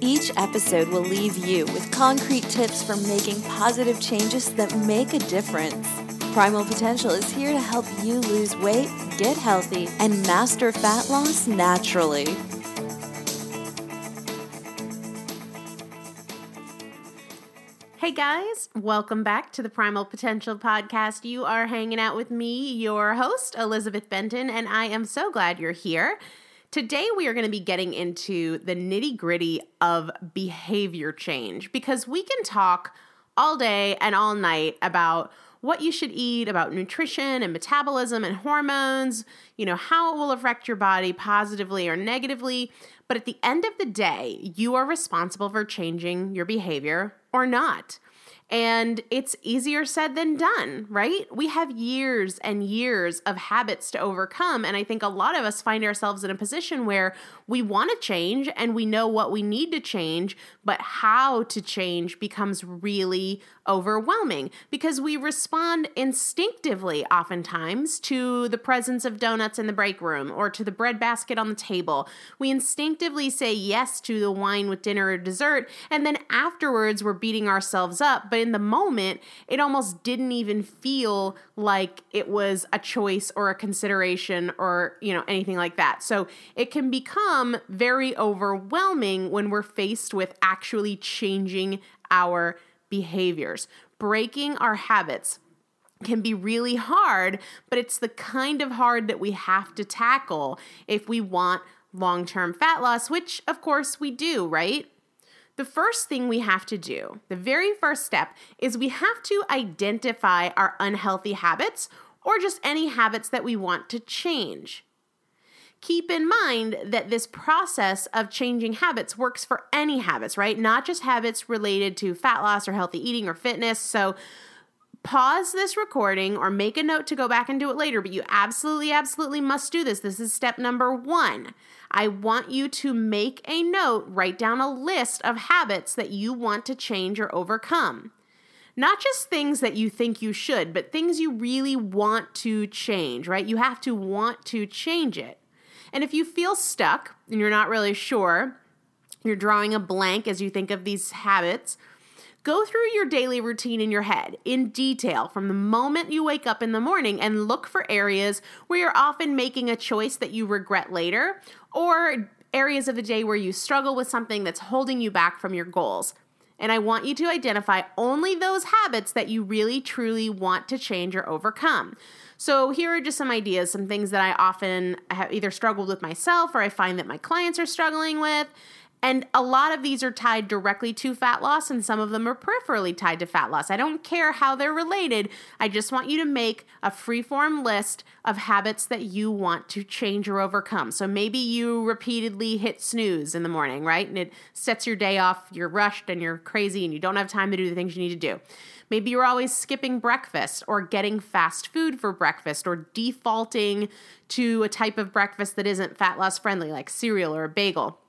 each episode will leave you with concrete tips for making positive changes that make a difference. Primal Potential is here to help you lose weight, get healthy, and master fat loss naturally. Hey guys, welcome back to the Primal Potential Podcast. You are hanging out with me, your host, Elizabeth Benton, and I am so glad you're here. Today, we are going to be getting into the nitty gritty of behavior change because we can talk all day and all night about what you should eat, about nutrition and metabolism and hormones, you know, how it will affect your body positively or negatively. But at the end of the day, you are responsible for changing your behavior or not. And it's easier said than done, right? We have years and years of habits to overcome. And I think a lot of us find ourselves in a position where we want to change and we know what we need to change, but how to change becomes really overwhelming because we respond instinctively oftentimes to the presence of donuts in the break room or to the bread basket on the table. We instinctively say yes to the wine with dinner or dessert, and then afterwards we're beating ourselves up. But in the moment, it almost didn't even feel like it was a choice or a consideration or, you know, anything like that. So it can become very overwhelming when we're faced with actually changing our behaviors. Breaking our habits can be really hard, but it's the kind of hard that we have to tackle if we want long term fat loss, which of course we do, right? The first thing we have to do, the very first step, is we have to identify our unhealthy habits or just any habits that we want to change. Keep in mind that this process of changing habits works for any habits, right? Not just habits related to fat loss or healthy eating or fitness. So, pause this recording or make a note to go back and do it later, but you absolutely, absolutely must do this. This is step number one. I want you to make a note, write down a list of habits that you want to change or overcome. Not just things that you think you should, but things you really want to change, right? You have to want to change it. And if you feel stuck and you're not really sure, you're drawing a blank as you think of these habits, Go through your daily routine in your head in detail from the moment you wake up in the morning and look for areas where you're often making a choice that you regret later or areas of the day where you struggle with something that's holding you back from your goals. And I want you to identify only those habits that you really truly want to change or overcome. So, here are just some ideas, some things that I often have either struggled with myself or I find that my clients are struggling with. And a lot of these are tied directly to fat loss, and some of them are peripherally tied to fat loss. I don't care how they're related. I just want you to make a free-form list of habits that you want to change or overcome. So maybe you repeatedly hit snooze in the morning, right? And it sets your day off. You're rushed and you're crazy and you don't have time to do the things you need to do. Maybe you're always skipping breakfast or getting fast food for breakfast or defaulting to a type of breakfast that isn't fat loss friendly, like cereal or a bagel.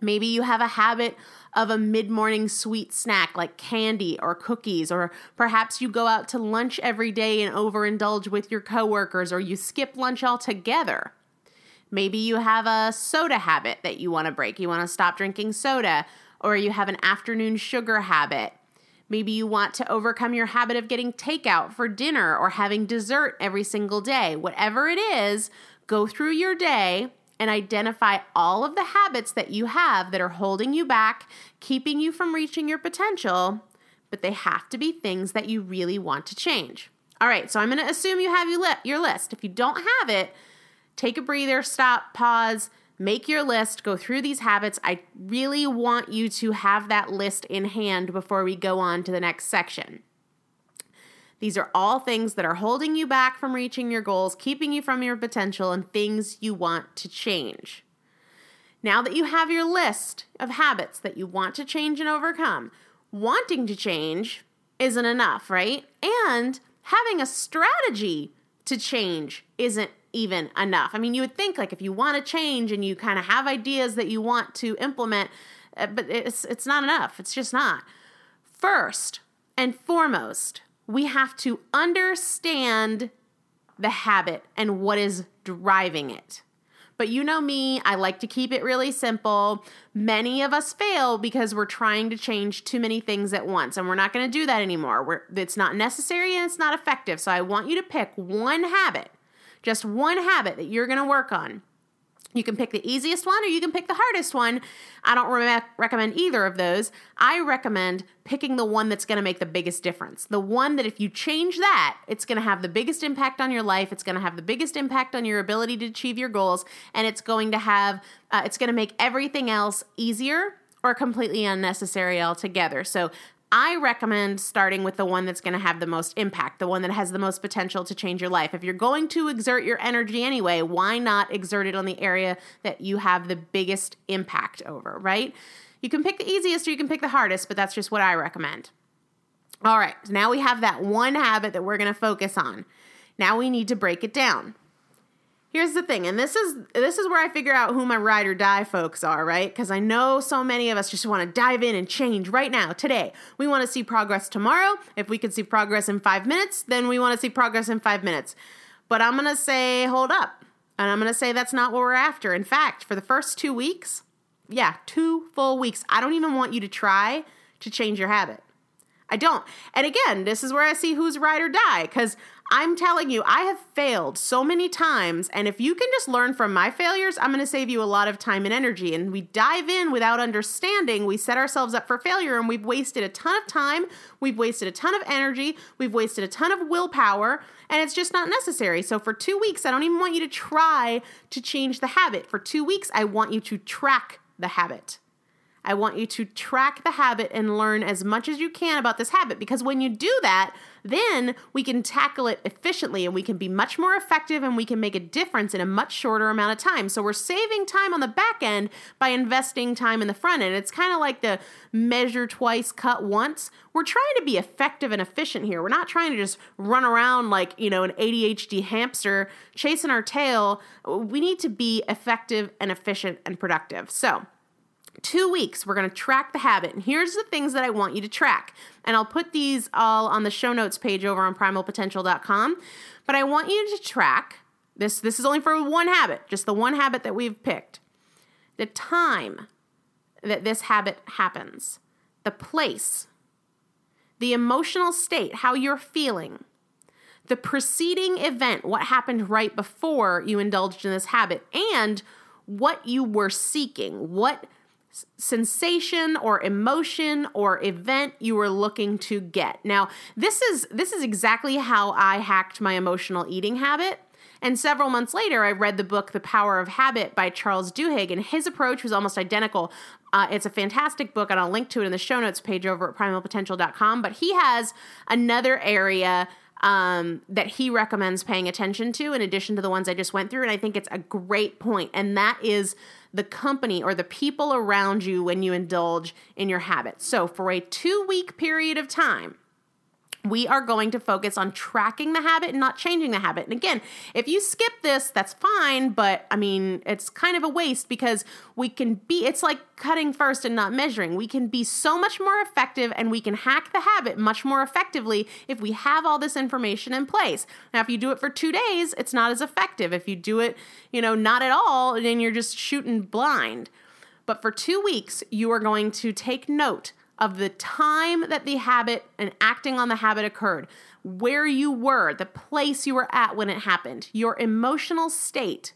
Maybe you have a habit of a mid morning sweet snack like candy or cookies, or perhaps you go out to lunch every day and overindulge with your coworkers, or you skip lunch altogether. Maybe you have a soda habit that you want to break. You want to stop drinking soda, or you have an afternoon sugar habit. Maybe you want to overcome your habit of getting takeout for dinner or having dessert every single day. Whatever it is, go through your day and identify all of the habits that you have that are holding you back, keeping you from reaching your potential, but they have to be things that you really want to change. All right, so I'm going to assume you have your list. If you don't have it, take a breather, stop, pause, make your list, go through these habits. I really want you to have that list in hand before we go on to the next section. These are all things that are holding you back from reaching your goals, keeping you from your potential, and things you want to change. Now that you have your list of habits that you want to change and overcome, wanting to change isn't enough, right? And having a strategy to change isn't even enough. I mean, you would think like if you want to change and you kind of have ideas that you want to implement, uh, but it's it's not enough. It's just not. First and foremost, we have to understand the habit and what is driving it. But you know me, I like to keep it really simple. Many of us fail because we're trying to change too many things at once, and we're not going to do that anymore. We're, it's not necessary and it's not effective. So I want you to pick one habit, just one habit that you're going to work on you can pick the easiest one or you can pick the hardest one. I don't re- recommend either of those. I recommend picking the one that's going to make the biggest difference. The one that if you change that, it's going to have the biggest impact on your life, it's going to have the biggest impact on your ability to achieve your goals, and it's going to have uh, it's going to make everything else easier or completely unnecessary altogether. So I recommend starting with the one that's going to have the most impact, the one that has the most potential to change your life. If you're going to exert your energy anyway, why not exert it on the area that you have the biggest impact over, right? You can pick the easiest or you can pick the hardest, but that's just what I recommend. All right, so now we have that one habit that we're going to focus on. Now we need to break it down here's the thing and this is this is where i figure out who my ride or die folks are right? Because i know so many of us just want to dive in and change right now today. We want to see progress tomorrow. If we could see progress in five minutes then we want to see progress in five minutes. But i'm going to say hold up and i'm going to say that's not what we're after. In fact for the first two weeks yeah two full weeks i don't even want you to try to change your habit. I don't. And again, this is where I see who's ride or die because I'm telling you, I have failed so many times. And if you can just learn from my failures, I'm going to save you a lot of time and energy. And we dive in without understanding, we set ourselves up for failure and we've wasted a ton of time, we've wasted a ton of energy, we've wasted a ton of willpower, and it's just not necessary. So for two weeks, I don't even want you to try to change the habit. For two weeks, I want you to track the habit. I want you to track the habit and learn as much as you can about this habit because when you do that, then we can tackle it efficiently and we can be much more effective and we can make a difference in a much shorter amount of time. So we're saving time on the back end by investing time in the front end. It's kind of like the measure twice, cut once. We're trying to be effective and efficient here. We're not trying to just run around like, you know, an ADHD hamster chasing our tail. We need to be effective and efficient and productive. So, two weeks we're going to track the habit. And here's the things that i want you to track. And i'll put these all on the show notes page over on primalpotential.com but i want you to track this this is only for one habit just the one habit that we've picked. The time that this habit happens. The place. The emotional state how you're feeling. The preceding event what happened right before you indulged in this habit and what you were seeking what sensation or emotion or event you were looking to get. Now, this is this is exactly how I hacked my emotional eating habit. And several months later, I read the book The Power of Habit by Charles Duhigg, and his approach was almost identical. Uh, it's a fantastic book, and I'll link to it in the show notes page over at primalpotential.com. But he has another area um, that he recommends paying attention to, in addition to the ones I just went through. And I think it's a great point, and that is the company or the people around you when you indulge in your habits. So, for a two week period of time, we are going to focus on tracking the habit and not changing the habit. And again, if you skip this, that's fine, but I mean, it's kind of a waste because we can be, it's like cutting first and not measuring. We can be so much more effective and we can hack the habit much more effectively if we have all this information in place. Now, if you do it for two days, it's not as effective. If you do it, you know, not at all, then you're just shooting blind. But for two weeks, you are going to take note of the time that the habit and acting on the habit occurred, where you were, the place you were at when it happened, your emotional state.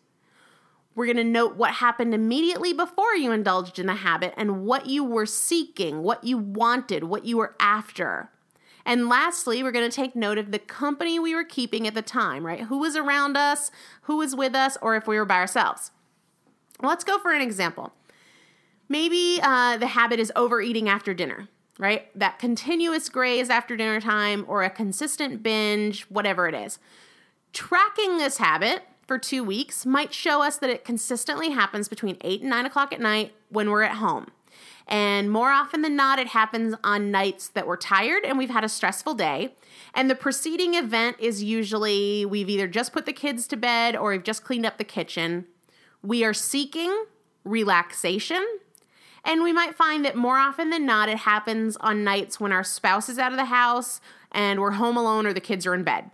We're going to note what happened immediately before you indulged in the habit and what you were seeking, what you wanted, what you were after. And lastly, we're going to take note of the company we were keeping at the time, right? Who was around us, who was with us, or if we were by ourselves. Let's go for an example. Maybe uh, the habit is overeating after dinner, right? That continuous graze after dinner time or a consistent binge, whatever it is. Tracking this habit for two weeks might show us that it consistently happens between 8 and 9 o'clock at night when we're at home. And more often than not, it happens on nights that we're tired and we've had a stressful day. And the preceding event is usually we've either just put the kids to bed or we've just cleaned up the kitchen. We are seeking relaxation and we might find that more often than not, it happens on nights when our spouse is out of the house and we're home alone or the kids are in bed.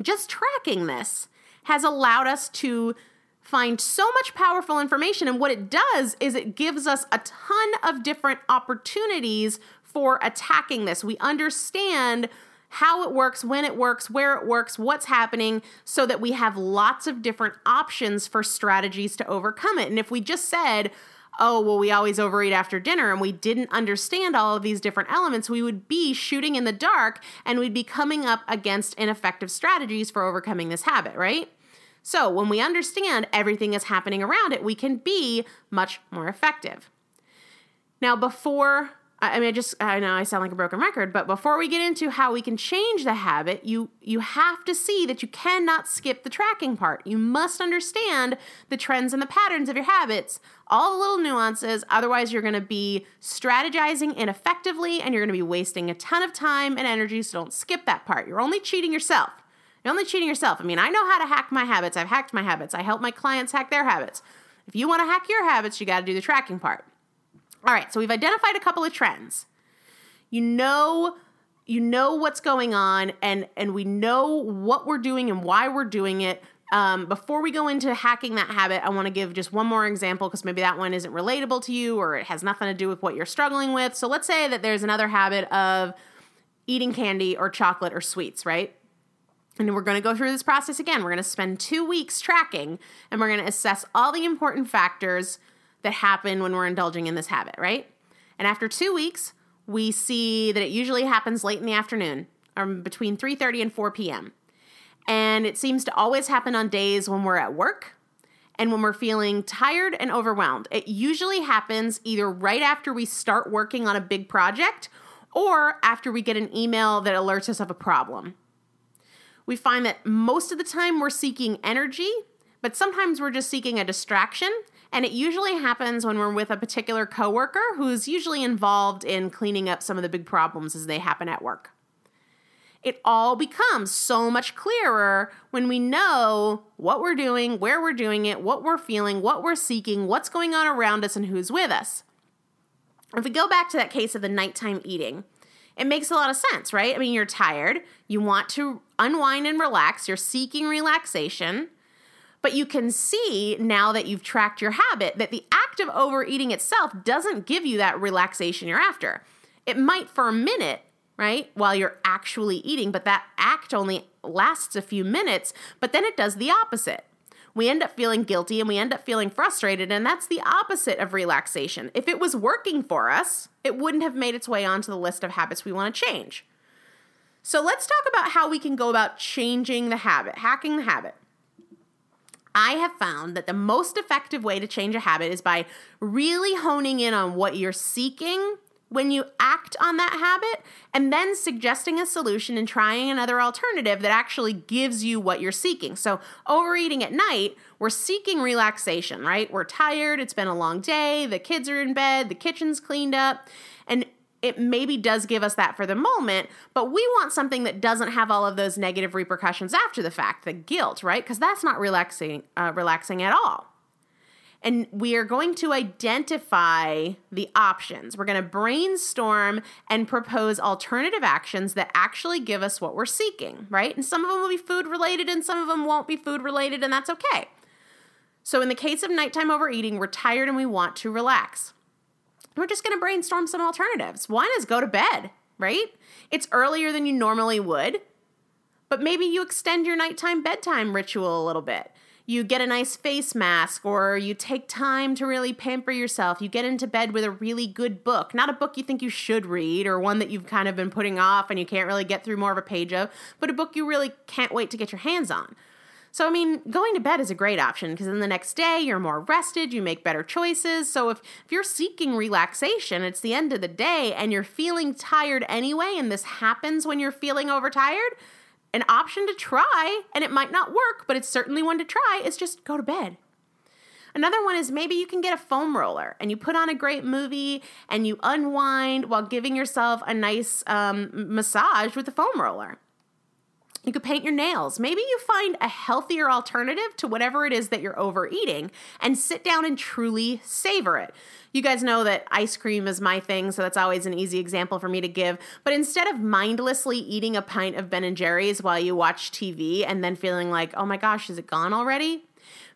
Just tracking this has allowed us to find so much powerful information. And what it does is it gives us a ton of different opportunities for attacking this. We understand how it works, when it works, where it works, what's happening, so that we have lots of different options for strategies to overcome it. And if we just said, oh, well, we always overeat after dinner and we didn't understand all of these different elements, we would be shooting in the dark and we'd be coming up against ineffective strategies for overcoming this habit, right? So when we understand everything is happening around it, we can be much more effective. Now, before I mean, I just I know I sound like a broken record, but before we get into how we can change the habit, you you have to see that you cannot skip the tracking part. You must understand the trends and the patterns of your habits, all the little nuances. Otherwise, you're going to be strategizing ineffectively, and you're going to be wasting a ton of time and energy. So don't skip that part. You're only cheating yourself. You're only cheating yourself. I mean, I know how to hack my habits. I've hacked my habits. I help my clients hack their habits. If you want to hack your habits, you got to do the tracking part. All right, so we've identified a couple of trends. You know you know what's going on and and we know what we're doing and why we're doing it. Um, before we go into hacking that habit, I want to give just one more example because maybe that one isn't relatable to you or it has nothing to do with what you're struggling with. So let's say that there's another habit of eating candy or chocolate or sweets, right? And we're going to go through this process again. We're going to spend two weeks tracking and we're going to assess all the important factors that happen when we're indulging in this habit, right? And after two weeks, we see that it usually happens late in the afternoon, or um, between 3:30 and 4 p.m. And it seems to always happen on days when we're at work and when we're feeling tired and overwhelmed. It usually happens either right after we start working on a big project or after we get an email that alerts us of a problem. We find that most of the time we're seeking energy, but sometimes we're just seeking a distraction and it usually happens when we're with a particular coworker who's usually involved in cleaning up some of the big problems as they happen at work. It all becomes so much clearer when we know what we're doing, where we're doing it, what we're feeling, what we're seeking, what's going on around us, and who's with us. If we go back to that case of the nighttime eating, it makes a lot of sense, right? I mean, you're tired, you want to unwind and relax, you're seeking relaxation. But you can see now that you've tracked your habit that the act of overeating itself doesn't give you that relaxation you're after. It might for a minute, right, while you're actually eating, but that act only lasts a few minutes, but then it does the opposite. We end up feeling guilty and we end up feeling frustrated, and that's the opposite of relaxation. If it was working for us, it wouldn't have made its way onto the list of habits we want to change. So let's talk about how we can go about changing the habit, hacking the habit. I have found that the most effective way to change a habit is by really honing in on what you're seeking when you act on that habit and then suggesting a solution and trying another alternative that actually gives you what you're seeking. So, overeating at night, we're seeking relaxation, right? We're tired, it's been a long day, the kids are in bed, the kitchen's cleaned up, and it maybe does give us that for the moment, but we want something that doesn't have all of those negative repercussions after the fact, the guilt, right? Because that's not relaxing, uh, relaxing at all. And we are going to identify the options. We're going to brainstorm and propose alternative actions that actually give us what we're seeking, right? And some of them will be food related and some of them won't be food related, and that's okay. So, in the case of nighttime overeating, we're tired and we want to relax we're just going to brainstorm some alternatives. One is go to bed, right? It's earlier than you normally would, but maybe you extend your nighttime bedtime ritual a little bit. You get a nice face mask, or you take time to really pamper yourself. You get into bed with a really good book, not a book you think you should read, or one that you've kind of been putting off and you can't really get through more of a page of, but a book you really can't wait to get your hands on. So, I mean, going to bed is a great option because then the next day you're more rested, you make better choices. So, if, if you're seeking relaxation, it's the end of the day and you're feeling tired anyway, and this happens when you're feeling overtired, an option to try, and it might not work, but it's certainly one to try, is just go to bed. Another one is maybe you can get a foam roller and you put on a great movie and you unwind while giving yourself a nice um, massage with the foam roller. You could paint your nails. Maybe you find a healthier alternative to whatever it is that you're overeating and sit down and truly savor it. You guys know that ice cream is my thing, so that's always an easy example for me to give. But instead of mindlessly eating a pint of Ben and Jerry's while you watch TV and then feeling like, oh my gosh, is it gone already?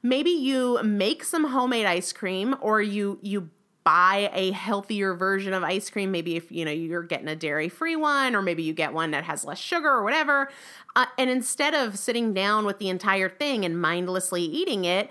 Maybe you make some homemade ice cream or you you buy a healthier version of ice cream maybe if you know you're getting a dairy free one or maybe you get one that has less sugar or whatever uh, and instead of sitting down with the entire thing and mindlessly eating it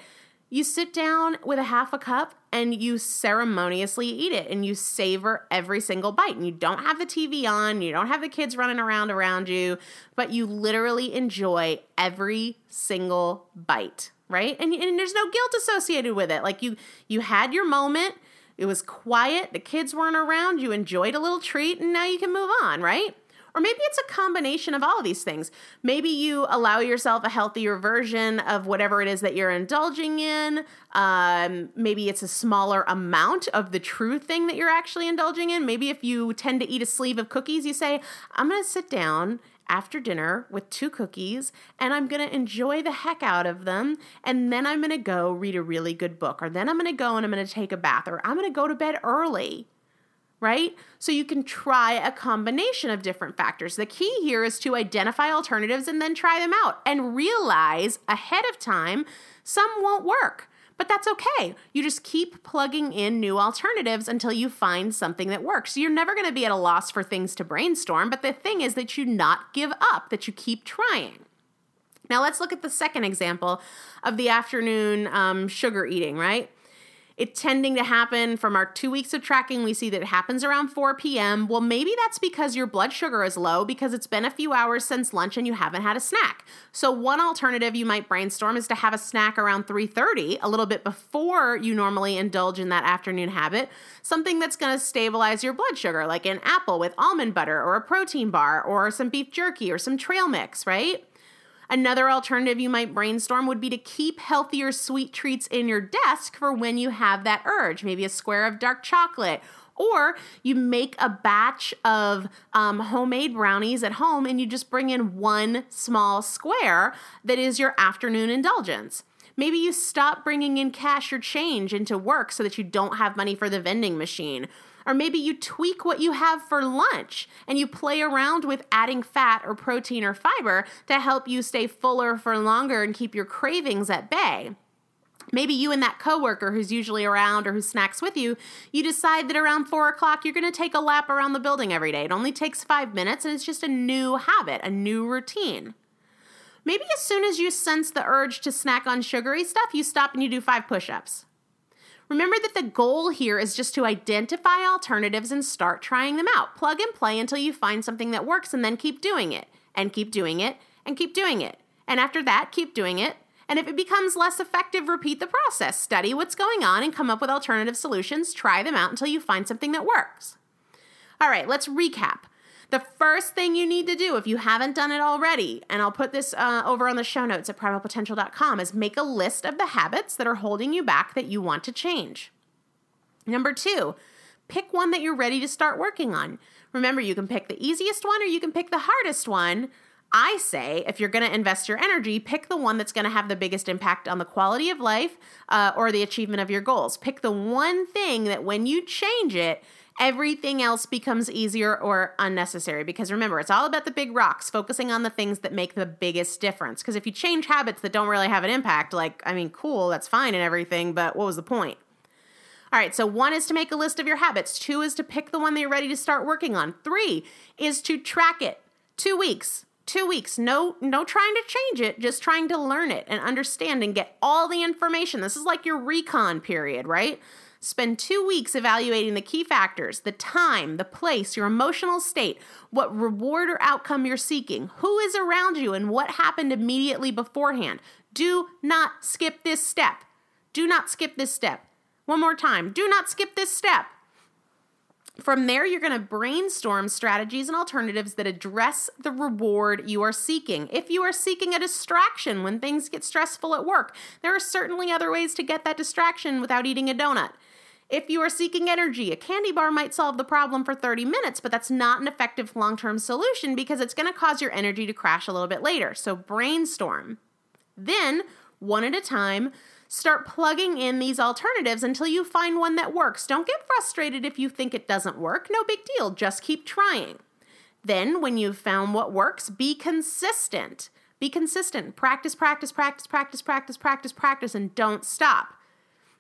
you sit down with a half a cup and you ceremoniously eat it and you savor every single bite and you don't have the TV on, you don't have the kids running around around you, but you literally enjoy every single bite, right? And, and there's no guilt associated with it. Like you you had your moment, it was quiet, the kids weren't around, you enjoyed a little treat and now you can move on, right? Or maybe it's a combination of all of these things. Maybe you allow yourself a healthier version of whatever it is that you're indulging in. Um, maybe it's a smaller amount of the true thing that you're actually indulging in. Maybe if you tend to eat a sleeve of cookies, you say, I'm going to sit down after dinner with two cookies and I'm going to enjoy the heck out of them. And then I'm going to go read a really good book, or then I'm going to go and I'm going to take a bath, or I'm going to go to bed early right? So you can try a combination of different factors. The key here is to identify alternatives and then try them out and realize ahead of time some won't work. But that's okay. You just keep plugging in new alternatives until you find something that works. You're never going to be at a loss for things to brainstorm, but the thing is that you not give up, that you keep trying. Now let's look at the second example of the afternoon um, sugar eating, right? It's tending to happen from our two weeks of tracking. We see that it happens around 4 p.m. Well, maybe that's because your blood sugar is low because it's been a few hours since lunch and you haven't had a snack. So one alternative you might brainstorm is to have a snack around 3:30, a little bit before you normally indulge in that afternoon habit, something that's going to stabilize your blood sugar, like an apple with almond butter or a protein bar or some beef jerky or some trail mix, right? Another alternative you might brainstorm would be to keep healthier sweet treats in your desk for when you have that urge, maybe a square of dark chocolate. Or you make a batch of um, homemade brownies at home and you just bring in one small square that is your afternoon indulgence. Maybe you stop bringing in cash or change into work so that you don't have money for the vending machine. Or maybe you tweak what you have for lunch and you play around with adding fat or protein or fiber to help you stay fuller for longer and keep your cravings at bay. Maybe you and that coworker who's usually around or who snacks with you, you decide that around four o'clock you're going to take a lap around the building every day. It only takes five minutes and it's just a new habit, a new routine. Maybe as soon as you sense the urge to snack on sugary stuff, you stop and you do five push ups. Remember that the goal here is just to identify alternatives and start trying them out. Plug and play until you find something that works and then keep doing it and keep doing it and keep doing it. And after that, keep doing it. And if it becomes less effective, repeat the process. Study what's going on and come up with alternative solutions. Try them out until you find something that works. All right, let's recap. The first thing you need to do, if you haven't done it already, and I'll put this uh, over on the show notes at primalpotential.com, is make a list of the habits that are holding you back that you want to change. Number two, pick one that you're ready to start working on. Remember, you can pick the easiest one or you can pick the hardest one. I say if you're going to invest your energy, pick the one that's going to have the biggest impact on the quality of life uh, or the achievement of your goals. Pick the one thing that when you change it, everything else becomes easier or unnecessary. Because remember, it's all about the big rocks, focusing on the things that make the biggest difference. Because if you change habits that don't really have an impact, like, I mean, cool, that's fine and everything, but what was the point? All right, so one is to make a list of your habits. Two is to pick the one that you're ready to start working on. Three is to track it. Two weeks. Two weeks. No, no trying to change it, just trying to learn it and understand and get all the information. This is like your recon period, right? Spend two weeks evaluating the key factors the time, the place, your emotional state, what reward or outcome you're seeking, who is around you, and what happened immediately beforehand. Do not skip this step. Do not skip this step. One more time. Do not skip this step. From there, you're going to brainstorm strategies and alternatives that address the reward you are seeking. If you are seeking a distraction when things get stressful at work, there are certainly other ways to get that distraction without eating a donut. If you are seeking energy, a candy bar might solve the problem for 30 minutes, but that's not an effective long term solution because it's going to cause your energy to crash a little bit later. So brainstorm. Then, one at a time, start plugging in these alternatives until you find one that works. Don't get frustrated if you think it doesn't work. No big deal. Just keep trying. Then, when you've found what works, be consistent Be consistent. Practice, practice, practice, practice, practice, practice, practice, and don't stop.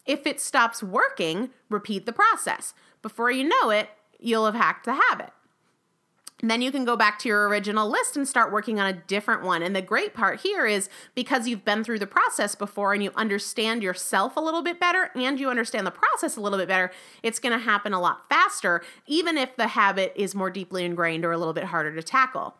If it stops working, repeat the process. Before you know it, you'll have hacked the habit. then you can go back to your original list and start working on a different one. And the great part here is because you've been through the process before and you understand yourself a little bit better and you understand the process a little bit better, it's going to happen a lot faster, even if the habit is more deeply ingrained or a little bit harder to tackle.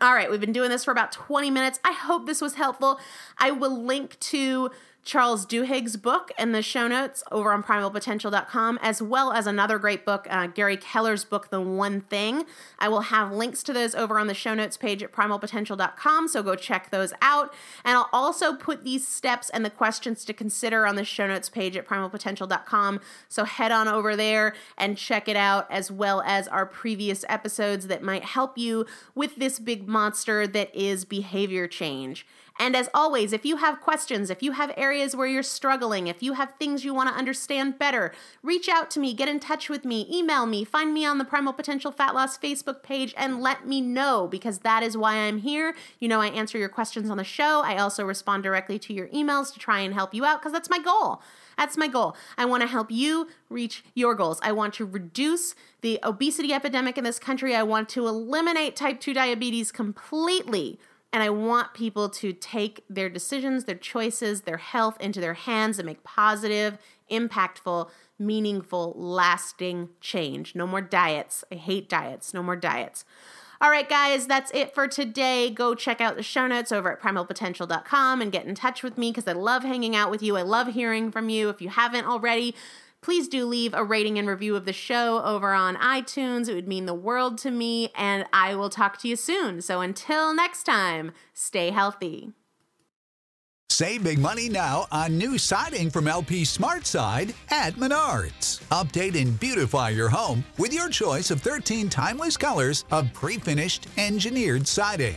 All right, we've been doing this for about 20 minutes. I hope this was helpful. I will link to Charles Duhigg's book in the show notes over on primalpotential.com, as well as another great book, uh, Gary Keller's book, The One Thing. I will have links to those over on the show notes page at primalpotential.com, so go check those out. And I'll also put these steps and the questions to consider on the show notes page at primalpotential.com. So head on over there and check it out, as well as our previous episodes that might help you with this big monster that is behavior change. And as always, if you have questions, if you have areas where you're struggling, if you have things you want to understand better, reach out to me, get in touch with me, email me, find me on the Primal Potential Fat Loss Facebook page, and let me know because that is why I'm here. You know, I answer your questions on the show. I also respond directly to your emails to try and help you out because that's my goal. That's my goal. I want to help you reach your goals. I want to reduce the obesity epidemic in this country. I want to eliminate type 2 diabetes completely. And I want people to take their decisions, their choices, their health into their hands and make positive, impactful, meaningful, lasting change. No more diets. I hate diets. No more diets. All right, guys, that's it for today. Go check out the show notes over at primalpotential.com and get in touch with me because I love hanging out with you. I love hearing from you. If you haven't already, please do leave a rating and review of the show over on iTunes. It would mean the world to me, and I will talk to you soon. So until next time, stay healthy. Save big money now on new siding from LP SmartSide at Menards. Update and beautify your home with your choice of 13 timeless colors of pre-finished engineered siding.